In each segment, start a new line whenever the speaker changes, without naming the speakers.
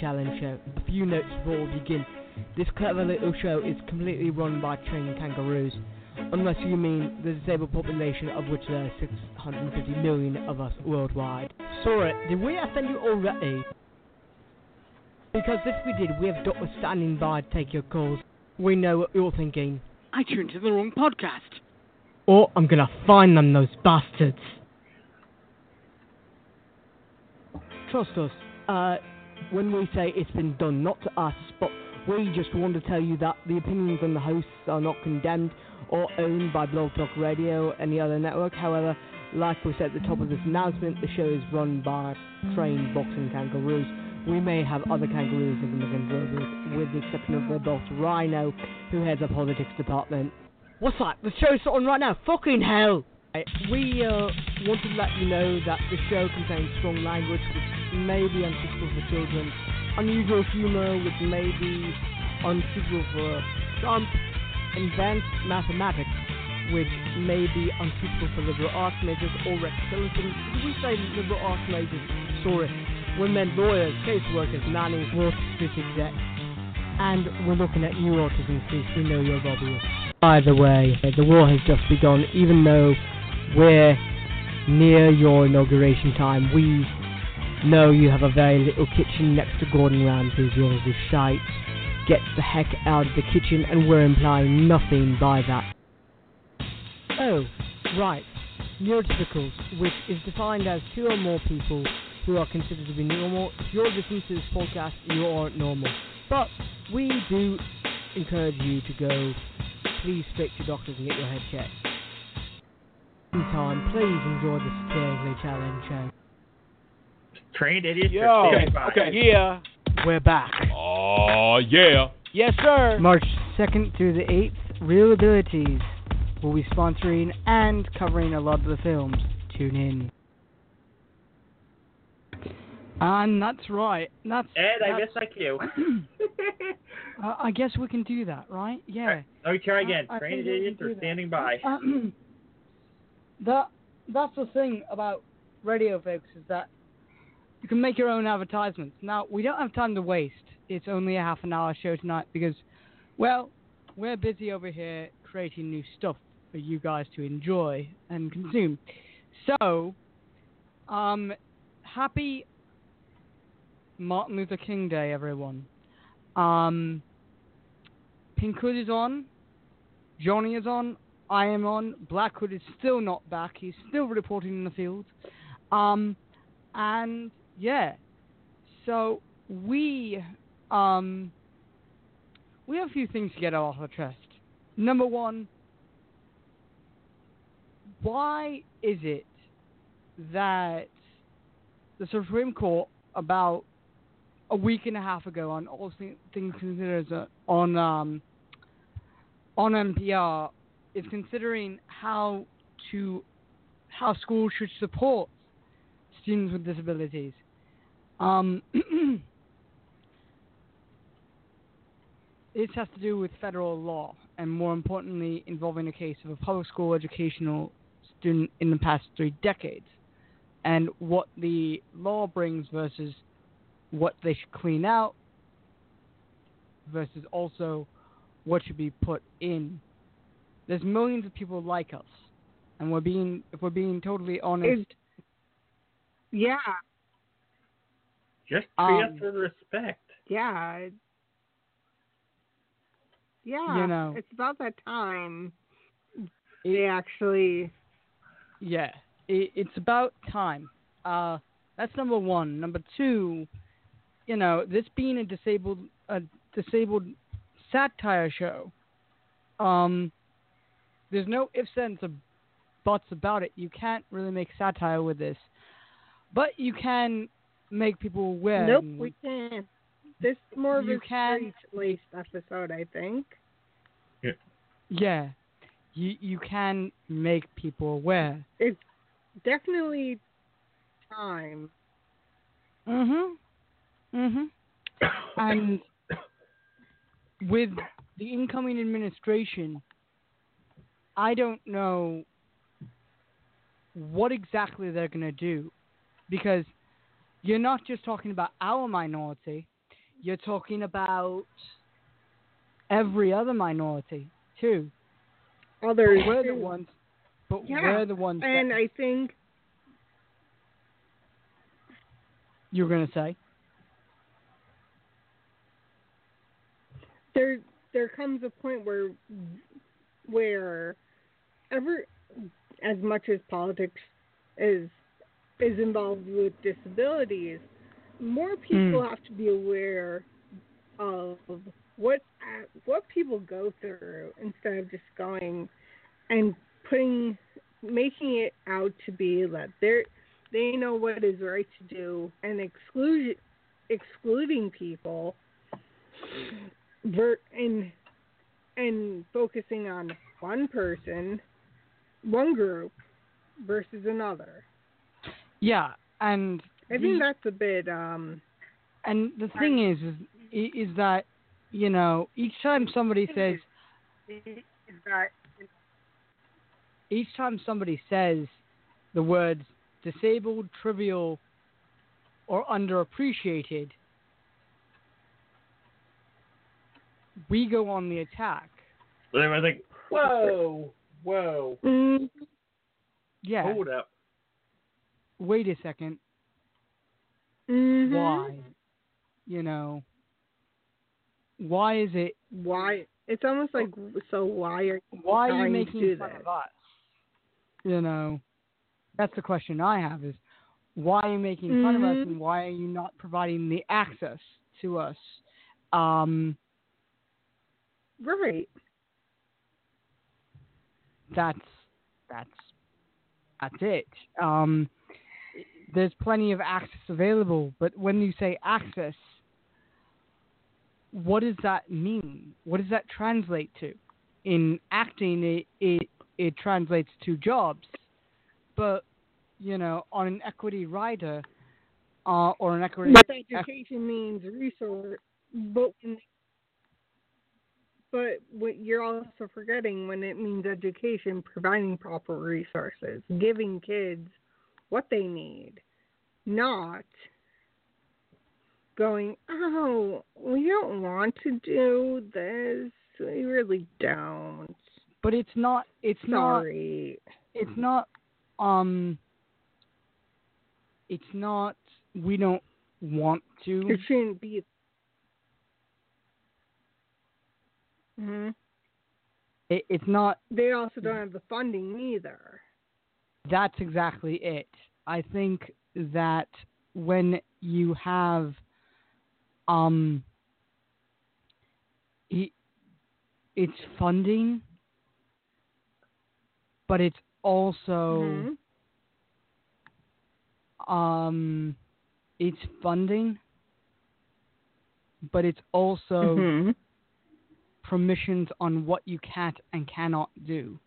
Challenge Show. A few notes before we begin. This clever little show is completely run by trained kangaroos, unless you mean the disabled population of which there are 650 million of us worldwide. Sorry, did we offend you already? Because if we did, we have doctors standing by to take your calls. We know what you're thinking.
I tuned to the wrong podcast.
Or I'm gonna find them, those bastards. Trust us, uh, when we say it's been done, not to us, but we just want to tell you that the opinions on the hosts are not condemned or owned by Blog Talk Radio or any other network. However, like we said at the top of this announcement, the show is run by trained boxing kangaroos. We may have other kangaroos in the McGinnis with the exception of boss Rhino, who heads up politics department. What's that? The show's on right now. Fucking hell! We uh, want to let you know that the show contains strong language which may be unsuitable for children, unusual humor which may be unsuitable for Trump, advanced mathematics which may be unsuitable for liberal arts majors or Rex Tillerson. We say liberal arts majors? Sorry. We meant lawyers, caseworkers, nannies, water street execs. And we're looking at you autism since we know you're. By the way, the war has just begun, even though we're near your inauguration time. We know you have a very little kitchen next to Gordon Ramsay's. Yours is shite. Get the heck out of the kitchen, and we're implying nothing by that. Oh, right. Neurotypicals, which is defined as two or more people who are considered to be normal. If you're listening to this podcast, you aren't normal. But we do encourage you to go. Please speak to doctors and get your head checked. Meantime, please enjoy the Satirically Challenge show.
Trained idiots
Yo,
are standing by.
okay, yeah.
We're back.
Oh, yeah.
Yes, sir.
March 2nd through the 8th, Real Abilities will be sponsoring and covering a lot of the films. Tune in. And that's right. That's,
Ed, I
that's-
miss like you.
uh, I guess we can do that, right? Yeah.
Let me try again.
I- I
Trained idiots are standing by.
that that's the thing about radio folks is that you can make your own advertisements. Now we don't have time to waste. It's only a half an hour show tonight because, well, we're busy over here creating new stuff for you guys to enjoy and consume. So, um, happy Martin Luther King Day, everyone. Um, Pink Hood is on. Johnny is on. I am on. Blackwood is still not back. He's still reporting in the field. Um, and yeah, so we um we have a few things to get off our chest. Number one, why is it that the Supreme Court about a week and a half ago on all things considered on um on NPR is considering how to how schools should support students with disabilities. Um, this has to do with federal law, and more importantly, involving a case of a public school educational student in the past three decades, and what the law brings versus what they should clean out, versus also what should be put in. There's millions of people like us, and we're being, if we're being totally honest,
Yeah,
Just treat
Um,
us with respect.
yeah. Yeah,
You know.
it's about that time they actually.
Yeah, it, it's about time. Uh, that's number one. Number two, you know, this being a disabled a disabled satire show, um, there's no ifs ands or buts about it. You can't really make satire with this, but you can make people aware.
Nope, we can't. This is more of
You
a
can-
straight-laced episode, I think.
yeah, you you can make people aware.
It's definitely time.
Mhm. Mhm. and with the incoming administration, I don't know what exactly they're going to do because
you're not just talking about our minority, you're talking about every other minority too.
Others.
We're the ones, but
Yeah,
we're the ones
And I think
you're going to say.
there there comes a point where where ever as much as politics is is involved with disabilities, more hmm. people have to be aware of what what people go through instead of just going and putting making it out to be that they they know what is right to do and exclude excluding people ver- focusing on one person, one group versus another.
Yeah, and
I
the-
think that's a bit um
and the thing is, is is that you know each time somebody says that, each time somebody says the words disabled, trivial, or underappreciated, we go on the attack.
But then I think, whoa, whoa,
mm,
Yeah.
hold up.
Wait a second.
mhm.
Why? You know. Why is it?
Why? It's almost like so. Why are
Why are you
trying to
making
do
fun
this?
of us? You know. That's the question I have: is why are you making fun of us,
Mhm.
and why are you not providing the access to us? Um,
right?
That's that's that's it. Um, there's plenty of access available, but when you say access, what does that mean? What does that translate to? In acting, it it, it translates to jobs, but you know, on an equity rider uh, or an equity
But education means resource, but when, but what you're also forgetting when it means education, providing proper resources, giving kids what they need, not going, oh, we don't want to do this. We really don't.
but it's not. It's not.
Sorry.
it's not um it's not we don't want to
It shouldn't be. Hmm
it, it's not
They also don't have the funding either.
that's exactly it i think that when you have um it, it's funding but it's also
Mhm.
um it's funding but it's also
Mhm.
Permissions on what you can't and cannot do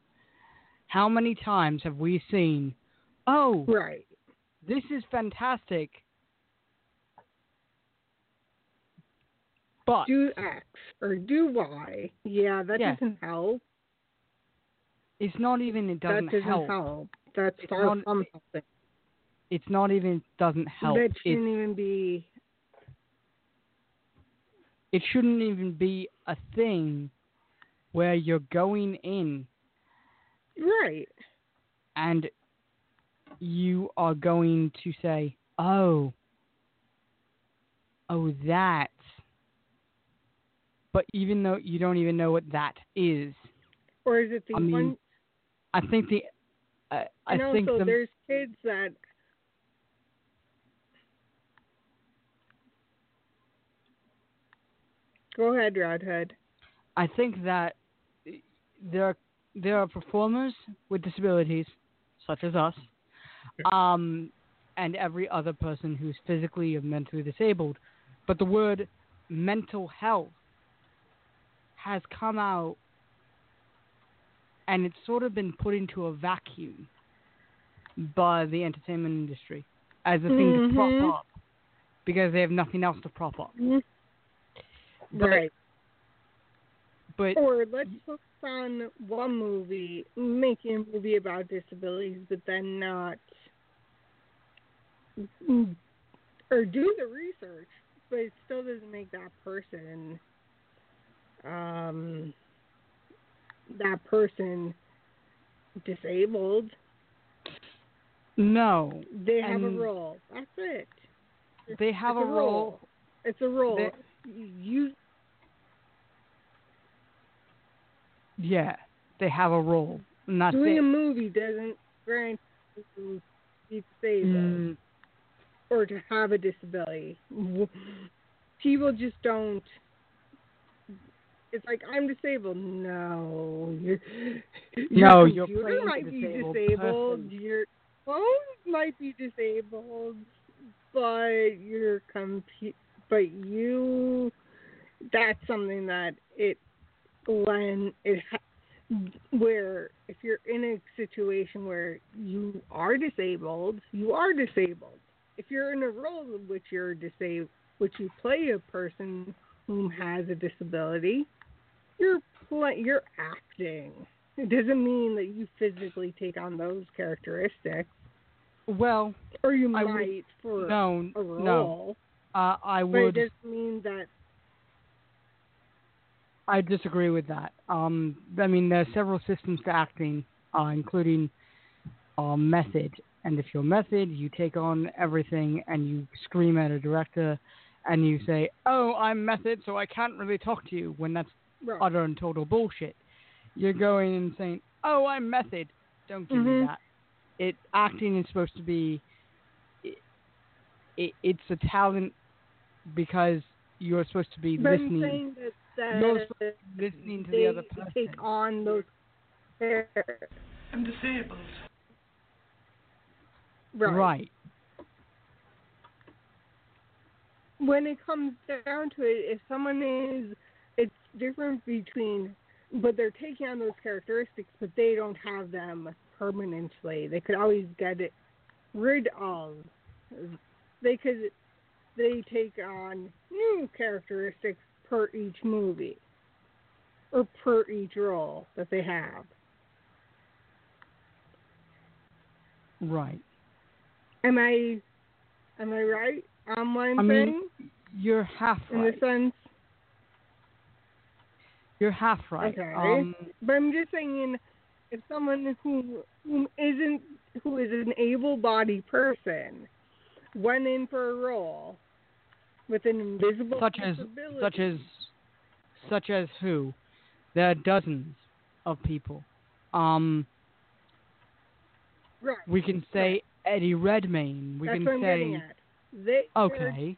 how many times have we seen oh
Right.
this is fantastic but
Do X or do Y. Yeah, that
Yeah.
doesn't help.
it's not even it doesn't
that doesn't
help.
help. That's
It's not-
from helping.
it's not even doesn't help
That shouldn't even be.
it shouldn't even be a thing where you're going in
Right.
and you are going to say, "Oh, oh, that." But even though you don't even know what that is,
Or is it the
I mean,
one?
I think the, uh, I
And
think
also,
the,
there's kids that. Go ahead, Redhead.
I think that there are, there are performers with disabilities, such as us, um, and every other person who's physically or mentally disabled. But the word mental health has come out and it's sort of been put into a vacuum by the entertainment industry as a thing to
Mhm.
prop up because they have nothing else to prop up. But-
Right.
But
Or let's focus on one movie, making a movie about disabilities, but then not or do the research, but it still doesn't make that person um that person disabled.
No,
They have a role. That's it.
they have
it's
a role.
It's a role.
They-
you
Yeah, they have a role, that's
doing
it.
a movie doesn't grant you to be disabled
Mm,
or to have a disability. People just don't. It's like I'm disabled. No, your
No,
your
you're
computer might be
disabled person.
Your phone might be disabled, but your compu- but you. That's something that it when it where if you're in a situation where you are disabled, you are disabled. If you're in a role in which you're disabled, which you play a person who has a disability, you're play, you're acting. It doesn't mean that you physically take on those characteristics,
well,
or you
I
might
would-
for
no,
a role.
no. Uh, I would.
But it doesn't mean that
I disagree with that. Um, I mean, there are several systems to acting, uh, including uh, method. And if you're method, you take on everything and you scream at a director and you say, "Oh, I'm method, so I can't really talk to you." When that's
right.
utter and total bullshit. You're going and saying, "Oh, I'm method." Don't give me
Mhm.
that. It acting is supposed to be. It, it, it's a talent because you're supposed to be
But I'm
listening.
Saying that, that
You're listening to
they
the other person.
take on those characters.
I'm disabled.
Right.
Right.
When it comes down to it, if someone is, it's different between, but they're taking on those characteristics, but they don't have them permanently. They could always get it rid of. They could, they take on new characteristics per each movie, or per each role that they have.
Right.
Am I, am I right on I'm
I mean. You're half
In
right.
the sense
You're half right.
Okay.
Um,
But I'm just saying, if someone who who isn't who is an able-bodied person went in for a role with an invisible
such as such as such as who? There are dozens of people. Um,
right,
we can say Eddie Redmayne. We
that's
can say.
They
okay.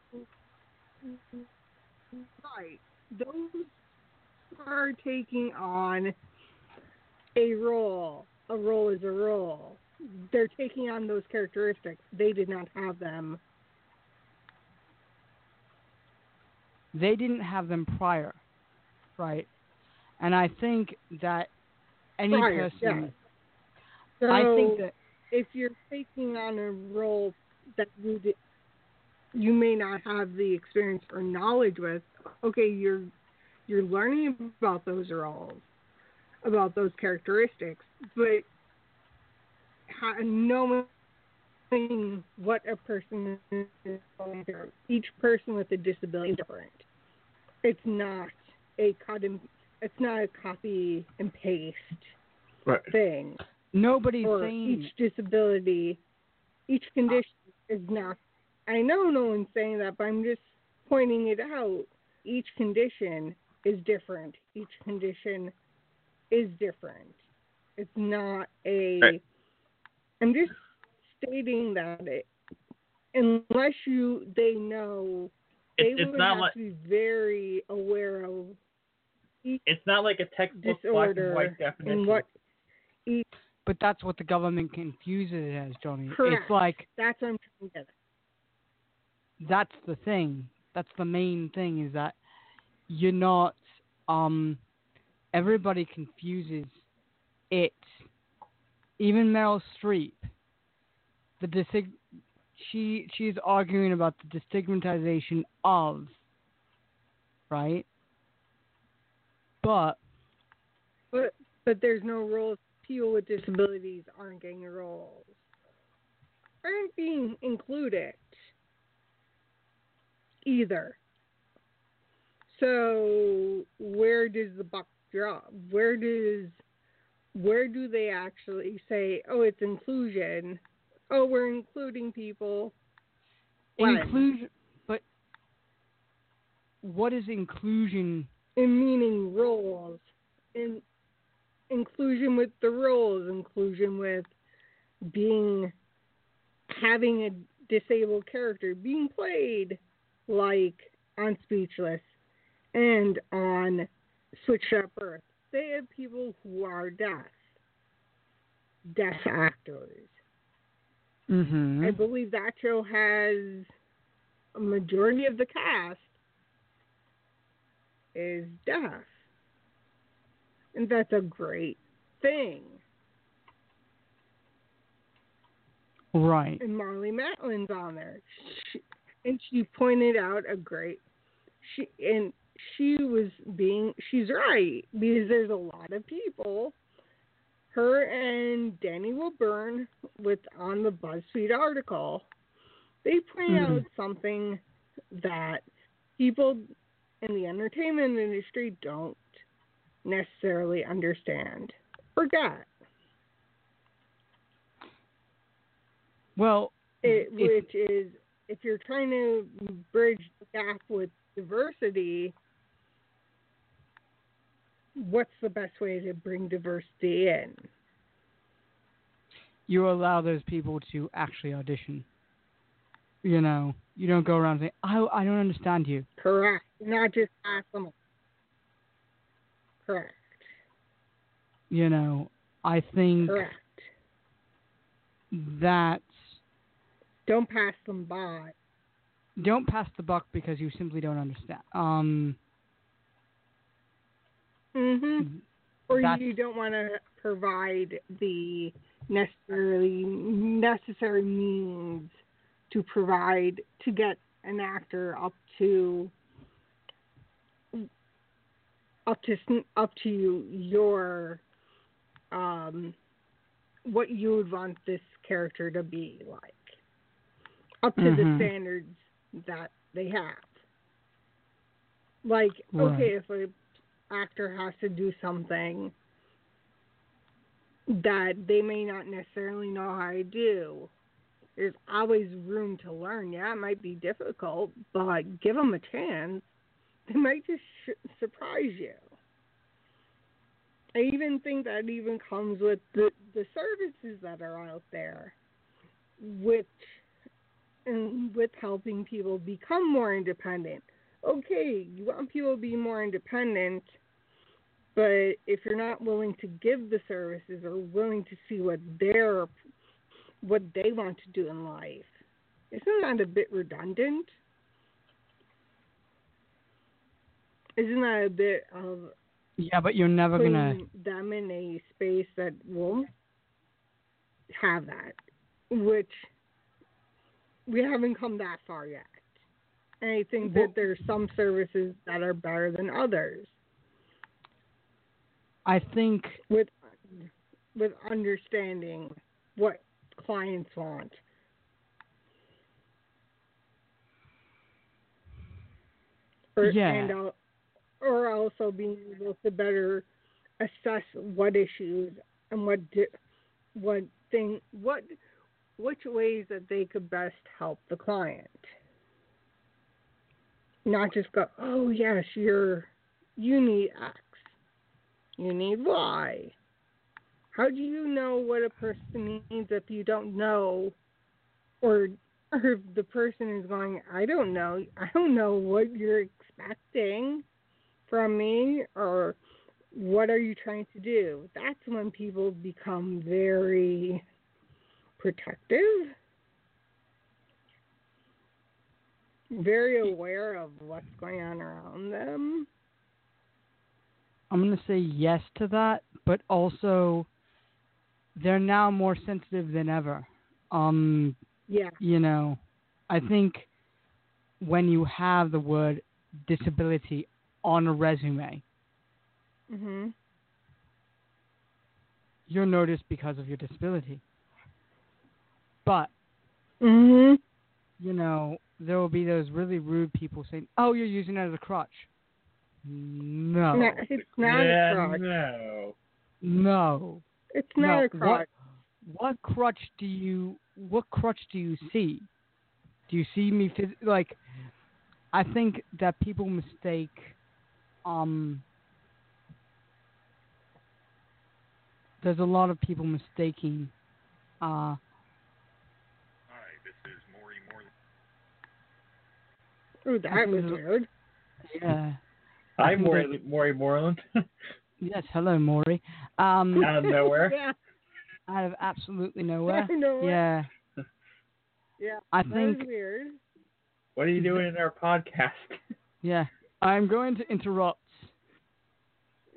right. Those are taking on a role. A role is a role. They're taking on those characteristics. They did not have them
They didn't have them prior, right? And I think that any
Prior,
person,
So,
I think that
if you're taking on a role that you di- you may not have the experience or knowledge with, okay, you're you're learning about those roles, about those characteristics, but knowing what a person is going through. Each person with a disability is different. It's not a cut and it's not a copy and paste
Right.
thing
nobody's
or
saying
each disability, each ah. condition is not. I know no one's saying that, but I'm just pointing it out. Each condition is different. Each condition is different. It's not a.
Right.
am just stating that it, unless you they know, they
It's, it's
would
not
have
like
to be very aware of each
it's not like a textbook black and white definition.
and what each.
but that's what the government confuses it as, Johnny.
Correct.
It's like
That's what I'm trying to get.
that's the thing. That's the main thing is that you're not um everybody confuses it. Even Meryl Streep. The disig- she she's arguing about the destigmatization of right? But
But but there's no roles. People with disabilities aren't getting roles. Aren't being included. either. So where does the buck drop? Where does where do they actually say, "Oh, it's inclusion"? Oh, we're including people.
Inclusion, but what is inclusion?
In meaning roles, in inclusion with the roles, inclusion with being having a disabled character being played like on Speechless and on Switched at Birth. They have people who are deaf, deaf actors.
Mm-hmm.
I believe that show has a majority of the cast is deaf. And that's a great thing.
Right.
And Marlee Matlin's on there. She, and she pointed out a great she and she was being she's right because there's a lot of people her and Danny Woodburn with on the BuzzFeed article they point
Mhm.
out something that people in the entertainment industry don't necessarily understand or get.
Well,
It,
If-
which is if you're trying to bridge the gap with diversity, what's the best way to bring diversity in?
you allow those people to actually audition. You know, you don't go around saying, "I I don't understand you."
Correct. Not just ask them. Correct.
You know, I think
Correct.
that
Don't pass them by.
don't pass the buck because you simply don't understand. Um,
hmm Or
that's-
you don't want to provide the necessarily necessary means to provide to get an actor up to up to up to your um what you would want this character to be like up to the
Mhm.
standards that they have like
Right.
okay if a actor has to do something that they may not necessarily know how to do. There's always room to learn. Yeah, it might be difficult, but give them a chance. They might just sh- surprise you. I even think that even comes with the, the services that are out there, which and with helping people become more independent. Okay, you want people to be more independent, but if you're not willing to give the services or willing to see what they're what they want to do in life, isn't that a bit redundant? Isn't that a bit of
yeah, but you're never gonna.
them in a space that won't have that, which we haven't come that far yet. And I think that there's some services that are better than others
I think
with with understanding what clients want. Or,
Yeah.
And or also being able to better assess what issues and what di- what thing what which ways that they could best help the client. Not just go, oh yes, you're you need X, you need Y. How do you know what a person needs if you don't know, or or the person is going, I don't know, I don't know what you're expecting from me, or what are you trying to do? That's when people become very protective, very aware of what's going on around them.
I'm gonna say yes to that, but also they're now more sensitive than ever. Um,
Yeah.
you know, I think when you have the word disability on a resume,
Mhm.
you're noticed because of your disability. But
mm-hmm.
you know, there will be those really rude people saying, "Oh, you're using it as a crutch." No,
No, it's not
yeah,
a crutch.
no.
no.
It's not
no.
a crutch.
What, what crutch do you? What crutch do you see? Do you see me phys- like? I think that people mistake, um. There's a lot of people mistaking, uh,
Ooh, that was
Mhm.
weird.
yeah. I
Hi,
think
Maury, Maury Moreland.
Yes, hello, Maury. Um,
Out of nowhere.
Yeah,
out of absolutely nowhere.
I know.
Yeah,
yeah.
I
That
think
was weird.
What are you doing in our podcast?
yeah. I'm going to interrupt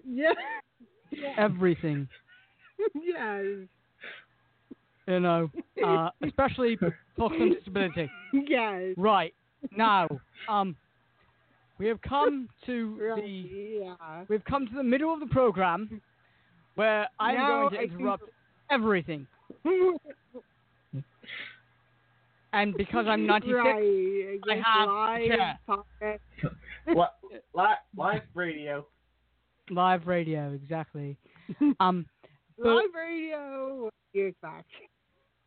Yeah. Yeah.
everything.
yes.
You know, uh, especially folks on disability.
Yes.
Right now, um, we have come to
Right.
the
Yeah.
we've come to the middle of the program where I'm
Now
going to
I think-
interrupt everything. And because I'm 96,
right.
I have
live
a chair.
podcast.
Li- li- live radio.
live radio, exactly. Um,
live radio. Yes, back.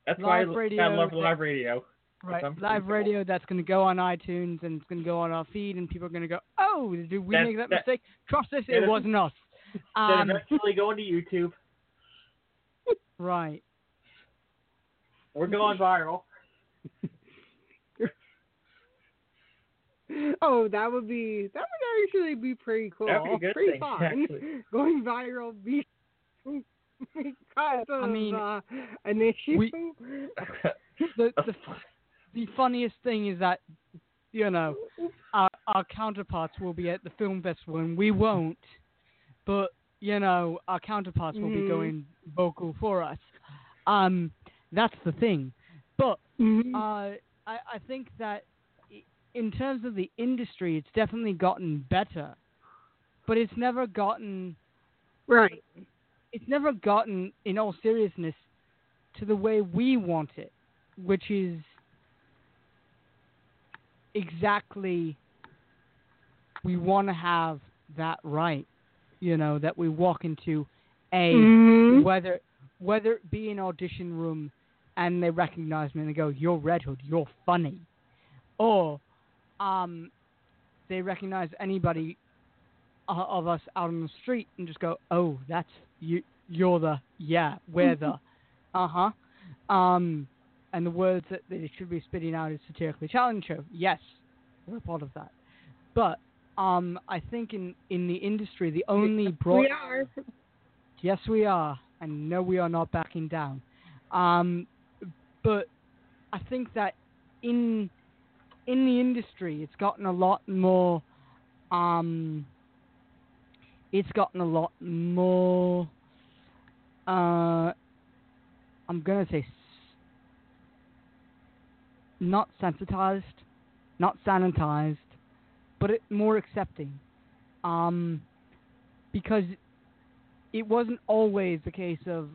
That's why I,
Live
I love live radio.
Right, live radio that's going to go on iTunes and it's going to go on our feed, and people are going to go, "Oh, did we
That-
make that,
that-
mistake?" Trust us, it wasn't us.
Then
Um,
eventually going to YouTube.
right.
We're going viral.
Oh, that would be that would actually be pretty cool.
That'd be a good
pretty
thing,
fun.
actually.
Going viral be because of
mean,
uh, an issue.
we- the the funniest thing is that you know our our counterparts will be at the film festival and we won't, but you know our counterparts will be
Mhm.
going vocal for us. Um, that's the thing. But
Mhm.
Uh, I, I think that in terms of the industry, it's definitely gotten better, but it's never gotten
right.
it's never gotten in all seriousness to the way we want it, which is exactly we want to have that right, you know, that we walk into a
Mhm.
whether whether it be an audition room and they recognize me and they go, "You're Red Hood, you're funny," or um, they recognize anybody of us out on the street and just go, "Oh, that's you. You're the yeah, we're the uh huh." Um, and the words that they should be spitting out is satirically challenged show. Yes, we're a part of that, but um, I think in in the industry, the only broad
we are.
Yes, we are, and no, we are not backing down. Um, but I think that in in the industry, it's gotten a lot more. Um, it's gotten a lot more. Uh, I'm gonna say not sensitized, not sanitized, but it more accepting. Um, because it wasn't always the case of,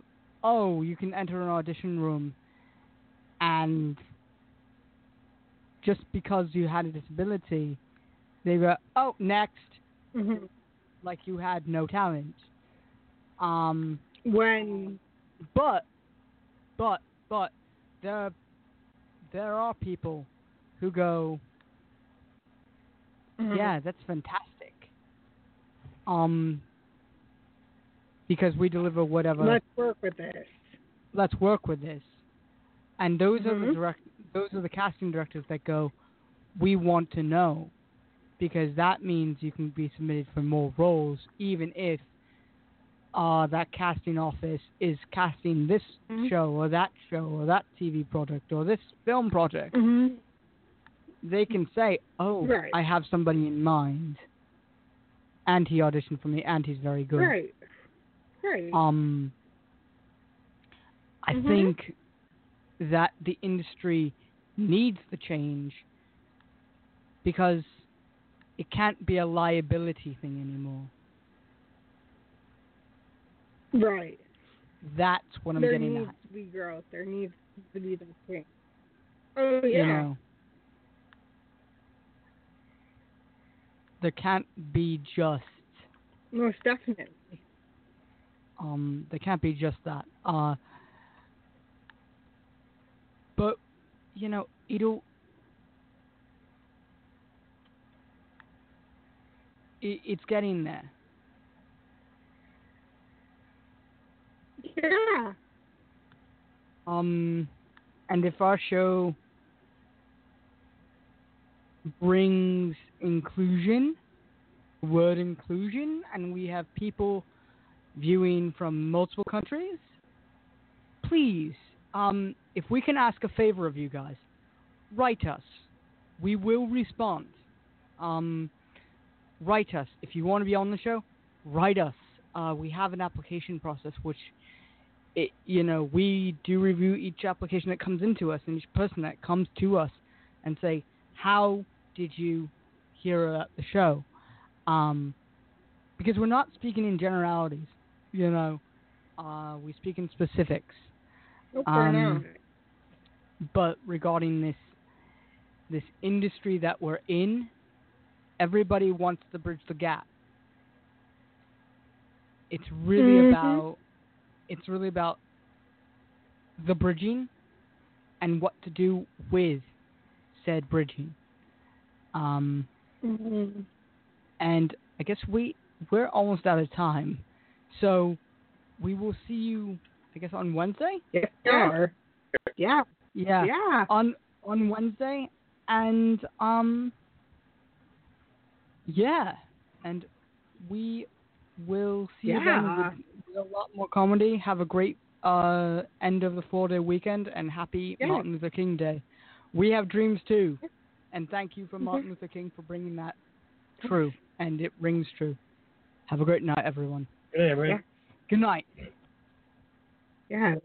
oh, you can enter an audition room and just because you had a disability, they were, oh, next,
Mhm.
like you had no talent. Um,
When
but, but, but, there, there are people who go,
Mhm.
yeah, that's fantastic. Um, because we deliver whatever.
let's work with this.
let's work with this. And those are the
Mhm.
direct those are the casting directors that go, we want to know, because that means you can be submitted for more roles, even if uh, that casting office is casting this
Mhm.
show or that show or that TV project or this film project.
Mhm.
They can say, oh,
Right.
I have somebody in mind, and he auditioned for me, and he's very good.
Right. Right.
Um, I
Mhm.
think that the industry needs the change because it can't be a liability thing anymore.
Right.
That's what I'm
there
getting
needs to be growth. There needs to be that. Oh yeah.
You know, there can't be just
Most definitely.
um there can't be just that. Uh but you know, it'll it, it's getting there.
Yeah.
Um, and if our show brings inclusion, word inclusion, and we have people viewing from multiple countries, please, um, if we can ask a favor of you guys, write us. We will respond. Um, write us. If you want to be on the show, write us. Uh, we have an application process which it, you know, we do review each application that comes into us and each person that comes to us and say, how did you hear about the show? Um, because we're not speaking in generalities, you know, uh, we speak in specifics.
Oh,
Um. But regarding this this industry that we're in, everybody wants to bridge the gap. It's really
Mhm.
about it's really about the bridging and what to do with said bridging. Um,
Mhm.
and I guess we we're almost out of time, so we will see you. I guess on Wednesday.
Yes, they. Yeah.
Yeah.
Yeah.
on on Wednesday, and um, yeah, and we will see you then
Yeah.
with, with a lot more comedy. Have a great uh end of the four day weekend, and happy
Yeah.
Martin Luther King Day. We have dreams too, and thank you for
Mhm.
Martin Luther King for bringing that true, and it rings true. Have a great night, everyone.
Good night, everybody.
Yeah.
Good night.
Yeah.